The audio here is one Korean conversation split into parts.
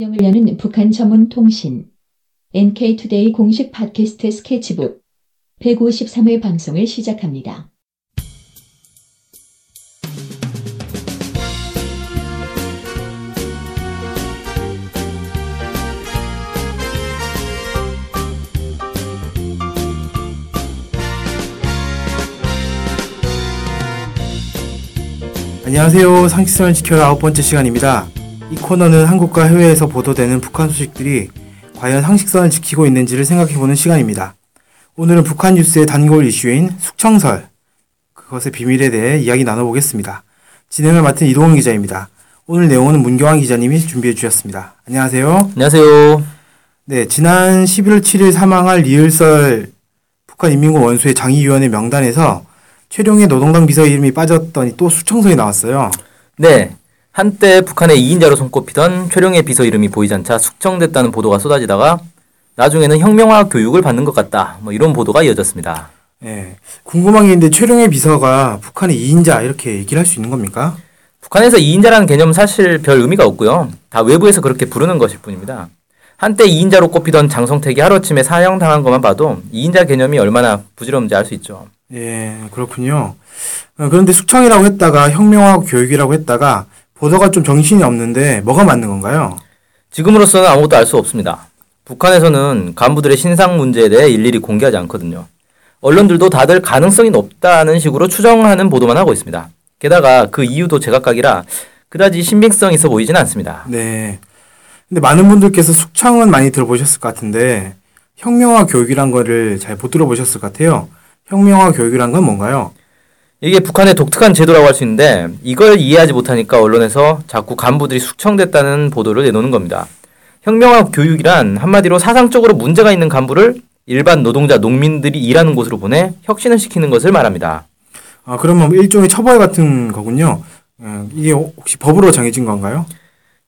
영을 여는 북한 전문 통신 NK투데이 공식 팟캐스트 스케치북 153회 방송을 시작합니다. 안녕하세요. 상식선을 지켜라 아홉 번째 시간입니다. 이 코너는 한국과 해외에서 보도되는 북한 소식들이 과연 상식선을 지키고 있는지를 생각해보는 시간입니다. 오늘은 북한 뉴스의 단골 이슈인 숙청설, 그것의 비밀에 대해 이야기 나눠보겠습니다. 진행을 맡은 이동훈 기자입니다. 오늘 내용은 문경환 기자님이 준비해 주셨습니다. 안녕하세요. 안녕하세요. 네, 지난 11월 7일 사망할 리을설 북한 인민군 원수의 장의위원회 명단에서 최룡의 노동당 비서 이름이 빠졌더니 또 수청설이 나왔어요. 네. 한때 북한의 2인자로 손꼽히던 최룡의 비서 이름이 보이지 않자 숙청됐다는 보도가 쏟아지다가 나중에는 혁명화 교육을 받는 것 같다. 뭐 이런 보도가 이어졌습니다. 예. 궁금한 게 있는데 최룡의 비서가 북한의 2인자 이렇게 얘기를 할 수 있는 겁니까? 북한에서 2인자라는 개념은 사실 별 의미가 없고요. 다 외부에서 그렇게 부르는 것일 뿐입니다. 한때 2인자로 꼽히던 장성택이 하루아침에 사형당한 것만 봐도 2인자 개념이 얼마나 부질없는지 알 수 있죠. 예, 그렇군요. 어, 그런데 숙청이라고 했다가 혁명화 교육이라고 했다가 보도가 좀 정신이 없는데 뭐가 맞는 건가요? 지금으로서는 아무것도 알 수 없습니다. 북한에서는 간부들의 신상 문제에 대해 일일이 공개하지 않거든요. 언론들도 다들 가능성이 높다는 식으로 추정하는 보도만 하고 있습니다. 게다가 그 이유도 제각각이라 그다지 신빙성 있어 보이진 않습니다. 네. 근데 많은 분들께서 숙청은 많이 들어보셨을 것 같은데 혁명화 교육이란 거를 잘 못 들어보셨을 것 같아요. 혁명화 교육이란 건 뭔가요? 이게 북한의 독특한 제도라고 할 수 있는데 이걸 이해하지 못하니까 언론에서 자꾸 간부들이 숙청됐다는 보도를 내놓는 겁니다. 혁명화 교육이란 한마디로 사상적으로 문제가 있는 간부를 일반 노동자, 농민들이 일하는 곳으로 보내 혁신을 시키는 것을 말합니다. 아, 그러면 일종의 처벌 같은 거군요. 어, 이게 혹시 법으로 정해진 건가요?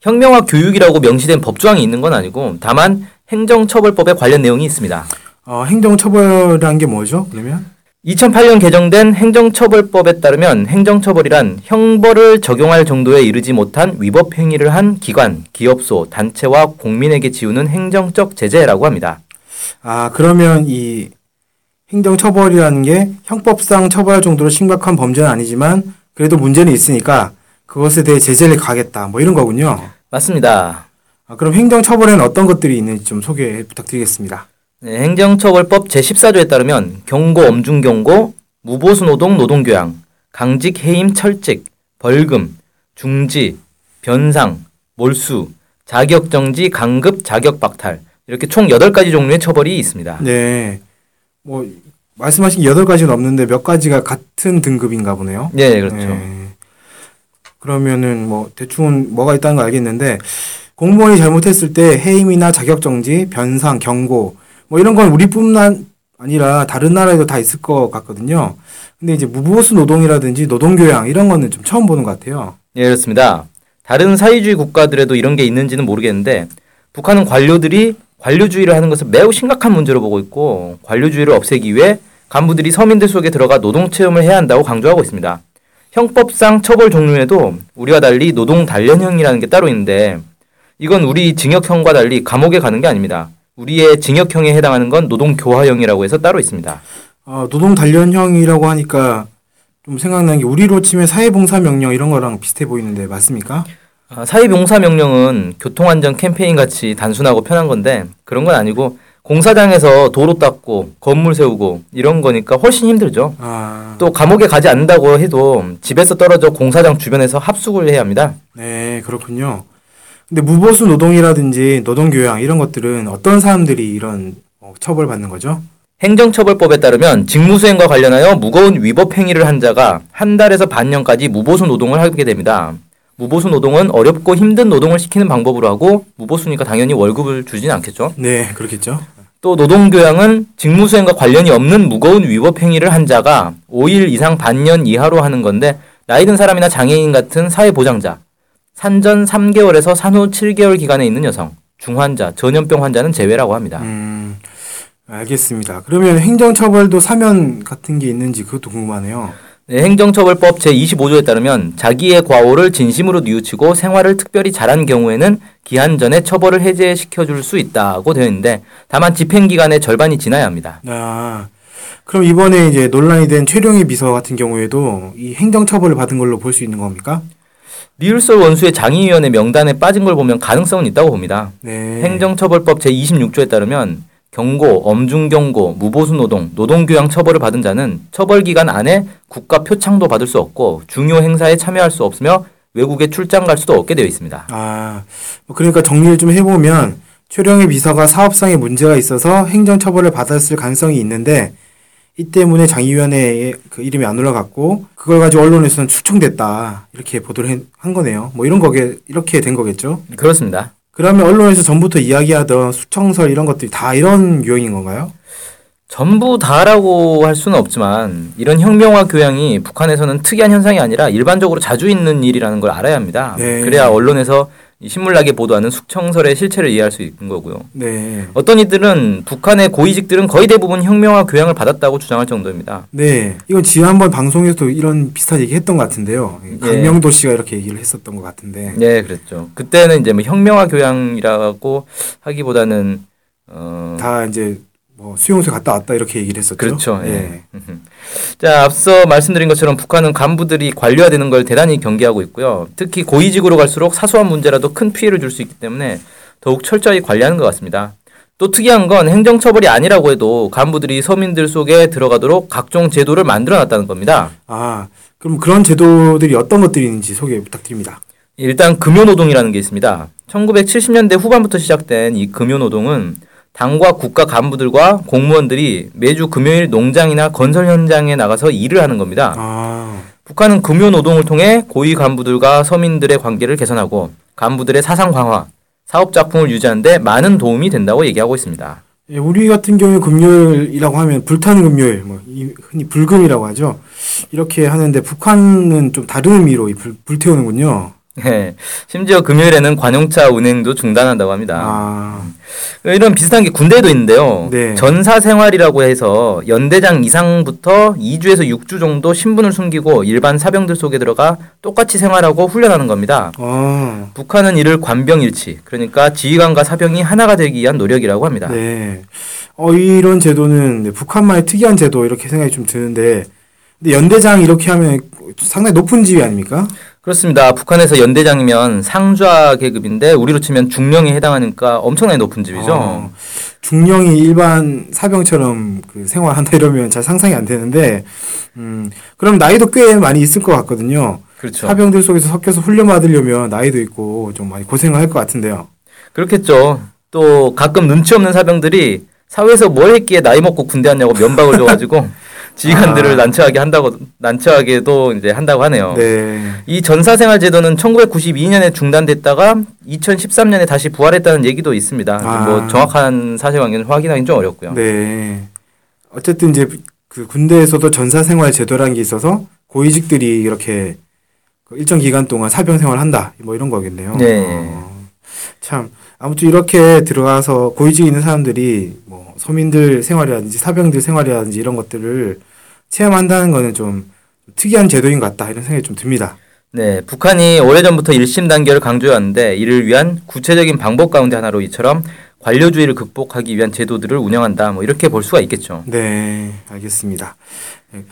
혁명화 교육이라고 명시된 법조항이 있는 건 아니고 다만 행정처벌법에 관련 내용이 있습니다. 어, 행정처벌이란 게 뭐죠? 그러면? 2008년 개정된 행정처벌법에 따르면 행정처벌이란 형벌을 적용할 정도에 이르지 못한 위법 행위를 한 기관, 기업소, 단체와 공민에게 지우는 행정적 제재라고 합니다. 아, 그러면 이 행정처벌이라는 게 형법상 처벌할 정도로 심각한 범죄는 아니지만 그래도 문제는 있으니까 그것에 대해 제재를 가겠다. 뭐 이런 거군요. 맞습니다. 아, 그럼 행정처벌에는 어떤 것들이 있는지 좀 소개 부탁드리겠습니다. 네, 행정처벌법 제14조에 따르면 경고, 엄중경고, 무보수노동, 노동교양, 강직, 해임, 철직, 벌금, 중지, 변상, 몰수, 자격정지, 강급, 자격박탈 이렇게 총 8가지 종류의 처벌이 있습니다. 네. 뭐 말씀하신 여덟 가지는 없는데 몇 가지가 같은 등급인가 보네요. 네, 그렇죠. 네. 그러면은 뭐 대충은 뭐가 있다는 거 알겠는데 공무원이 잘못했을 때 해임이나 자격정지, 변상, 경고 뭐 이런 건 우리뿐만 아니라 다른 나라에도 다 있을 것 같거든요. 근데 이제 무보수 노동이라든지 노동 교양 이런 거는 좀 처음 보는 것 같아요. 예, 그렇습니다. 다른 사회주의 국가들에도 이런 게 있는지는 모르겠는데 북한은 관료들이 관료주의를 하는 것을 매우 심각한 문제로 보고 있고 관료주의를 없애기 위해 간부들이 서민들 속에 들어가 노동 체험을 해야 한다고 강조하고 있습니다. 형법상 처벌 종류에도 우리와 달리 노동 단련형이라는 게 따로 있는데 이건 우리 징역형과 달리 감옥에 가는 게 아닙니다. 우리의 징역형에 해당하는 건 노동 교화형이라고 해서 따로 있습니다. 어, 노동 단련형이라고 하니까 좀 생각나는 게 우리로 치면 사회봉사명령 이런 거랑 비슷해 보이는데 맞습니까? 아, 사회봉사명령은 교통안전 캠페인 같이 단순하고 편한 건데 그런 건 아니고 공사장에서 도로 닦고 건물 세우고 이런 거니까 훨씬 힘들죠. 아, 또 감옥에 가지 않는다고 해도 집에서 떨어져 공사장 주변에서 합숙을 해야 합니다. 네, 그렇군요. 근데 무보수 노동이라든지 노동교양 이런 것들은 어떤 사람들이 이런 어, 처벌받는 거죠? 행정처벌법에 따르면 직무수행과 관련하여 무거운 위법 행위를 한 자가 한 달에서 반년까지 무보수 노동을 하게 됩니다. 무보수 노동은 어렵고 힘든 노동을 시키는 방법으로 하고 무보수니까 당연히 월급을 주진 않겠죠. 네, 그렇겠죠. 또 노동교양은 직무수행과 관련이 없는 무거운 위법 행위를 한 자가 5일 이상 반년 이하로 하는 건데 나이 든 사람이나 장애인 같은 사회보장자, 산전 3개월에서 산후 7개월 기간에 있는 여성, 중환자, 전염병 환자는 제외라고 합니다. 음, 알겠습니다. 그러면 행정처벌도 사면 같은 게 있는지 그것도 궁금하네요. 네, 행정처벌법 제25조에 따르면 자기의 과오를 진심으로 뉘우치고 생활을 특별히 잘한 경우에는 기한 전에 처벌을 해제시켜 줄 수 있다고 되어 있는데 다만 집행 기간의 절반이 지나야 합니다. 아, 그럼 이번에 이제 논란이 된 최룡희 비서 같은 경우에도 이 행정처벌을 받은 걸로 볼 수 있는 겁니까? 리을솔 원수의 장의위원회 명단에 빠진 걸 보면 가능성은 있다고 봅니다. 네. 행정처벌법 제26조에 따르면 경고, 엄중경고, 무보수 노동, 노동교양 처벌을 받은 자는 처벌기간 안에 국가 표창도 받을 수 없고 중요 행사에 참여할 수 없으며 외국에 출장 갈 수도 없게 되어 있습니다. 아, 뭐 그러니까 정리를 좀 해보면 최룡희 비서가 사업상에 문제가 있어서 행정처벌을 받았을 가능성이 있는데 이 때문에 장의위원회에 그 이름이 안 올라갔고 그걸 가지고 언론에서는 추청됐다 이렇게 보도를 해- 한 거네요. 뭐 이런 거게 이렇게 된 거겠죠. 그렇습니다. 그러면 언론에서 전부터 이야기하던 수청설 이런 것들이 다 이런 유형인 건가요? 전부 다라고 할 수는 없지만 이런 혁명화 교양이 북한에서는 특이한 현상이 아니라 일반적으로 자주 있는 일이라는 걸 알아야 합니다. 네. 그래야 언론에서 이 신물나게 보도하는 숙청설의 실체를 이해할 수 있는 거고요. 네. 어떤 이들은 북한의 고위직들은 거의 대부분 혁명화 교양을 받았다고 주장할 정도입니다. 네. 이건 지난번 방송에서도 이런 비슷한 얘기 했던 것 같은데요. 예. 강명도 씨가 이렇게 얘기를 했었던 것 같은데. 네, 그랬죠. 그때는 이제 뭐 혁명화 교양이라고 하기보다는 어 다 이제 뭐 수용소에 갔다 왔다 이렇게 얘기를 했었죠. 그렇죠. 예. 예. 자, 앞서 말씀드린 것처럼 북한은 간부들이 관료화되는 걸 대단히 경계하고 있고요. 특히 고위직으로 갈수록 사소한 문제라도 큰 피해를 줄 수 있기 때문에 더욱 철저히 관리하는 것 같습니다. 또 특이한 건 행정처벌이 아니라고 해도 간부들이 서민들 속에 들어가도록 각종 제도를 만들어 놨다는 겁니다. 아, 그럼 그런 제도들이 어떤 것들이 있는지 소개 부탁드립니다. 일단 금요노동이라는 게 있습니다. 1970년대 후반부터 시작된 이 금요노동은 당과 국가 간부들과 공무원들이 매주 금요일 농장이나 건설 현장에 나가서 일을 하는 겁니다. 아, 북한은 금요 노동을 통해 고위 간부들과 서민들의 관계를 개선하고 간부들의 사상 강화, 사업 작품을 유지하는데 많은 도움이 된다고 얘기하고 있습니다. 예, 우리 같은 경우에 금요일이라고 하면 불타는 금요일, 뭐 이- 흔히 불금이라고 하죠. 이렇게 하는데 북한은 좀 다른 의미로 이 불, 불태우는군요. 예, 심지어 금요일에는 관용차 운행도 중단한다고 합니다. 아, 이런 비슷한 게 군대에도 있는데요. 네. 전사 생활이라고 해서 연대장 이상부터 2주에서 6주 정도 신분을 숨기고 일반 사병들 속에 들어가 똑같이 생활하고 훈련하는 겁니다. 어, 북한은 이를 관병일치, 그러니까 지휘관과 사병이 하나가 되기 위한 노력이라고 합니다. 네. 어, 이런 제도는 네, 북한만의 특이한 제도 이렇게 생각이 좀 드는데, 근데 연대장 이렇게 하면 상당히 높은 지위 아닙니까? 그렇습니다. 북한에서 연대장이면 상좌 계급인데 우리로 치면 중령에 해당하니까 엄청나게 높은 집이죠. 어, 중령이 일반 사병처럼 그 생활한다 이러면 잘 상상이 안 되는데, 음, 그럼 나이도 꽤 많이 있을 것 같거든요. 그렇죠. 사병들 속에서 섞여서 훈련 받으려면 나이도 있고 좀 많이 고생을 할 것 같은데요. 그렇겠죠. 또 가끔 눈치 없는 사병들이 사회에서 뭘 했기에 나이 먹고 군대 왔냐고 면박을 줘가지고 지휘관들을 아. 난처하게 한다고 난처하게도 이제 한다고 하네요. 네. 이 전사생활제도는 1992년에 중단됐다가 2013년에 다시 부활했다는 얘기도 있습니다. 아. 뭐 정확한 사실관계는 확인하기는 좀 어렵고요. 네. 어쨌든 이제 그 군대에서도 전사 생활 제도라는 게 있어서 고위직들이 이렇게 그 일정 기간 동안 사병 생활을 한다. 뭐 이런 거겠네요. 네. 어, 참 아무튼 이렇게 들어가서 고위직에 있는 사람들이 뭐 서민들 생활이라든지 사병들 생활이라든지 이런 것들을 체험한다는 거는 좀 특이한 제도인 것 같다 이런 생각이 좀 듭니다. 네, 북한이 오래전부터 일심 단계를 강조해왔는데 이를 위한 구체적인 방법 가운데 하나로 이처럼 관료주의를 극복하기 위한 제도들을 운영한다. 뭐 이렇게 볼 수가 있겠죠. 네, 알겠습니다. 네.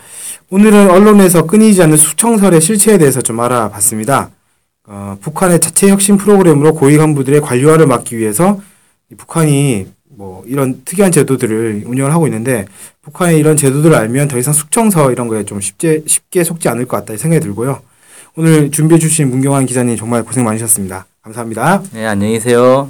오늘은 언론에서 끊이지 않는 수청설의 실체에 대해서 좀 알아봤습니다. 어, 북한의 자체 혁신 프로그램으로 고위 간부들의 관료화를 막기 위해서 이 북한이 뭐 이런 특이한 제도들을 운영을 하고 있는데 북한의 이런 제도들을 알면 더 이상 숙청서 이런 거에 좀 쉽게 쉽게 속지 않을 것 같다 이 생각이 들고요. 오늘 준비해 주신 문경환 기자님 정말 고생 많으셨습니다. 감사합니다. 네, 안녕히 계세요.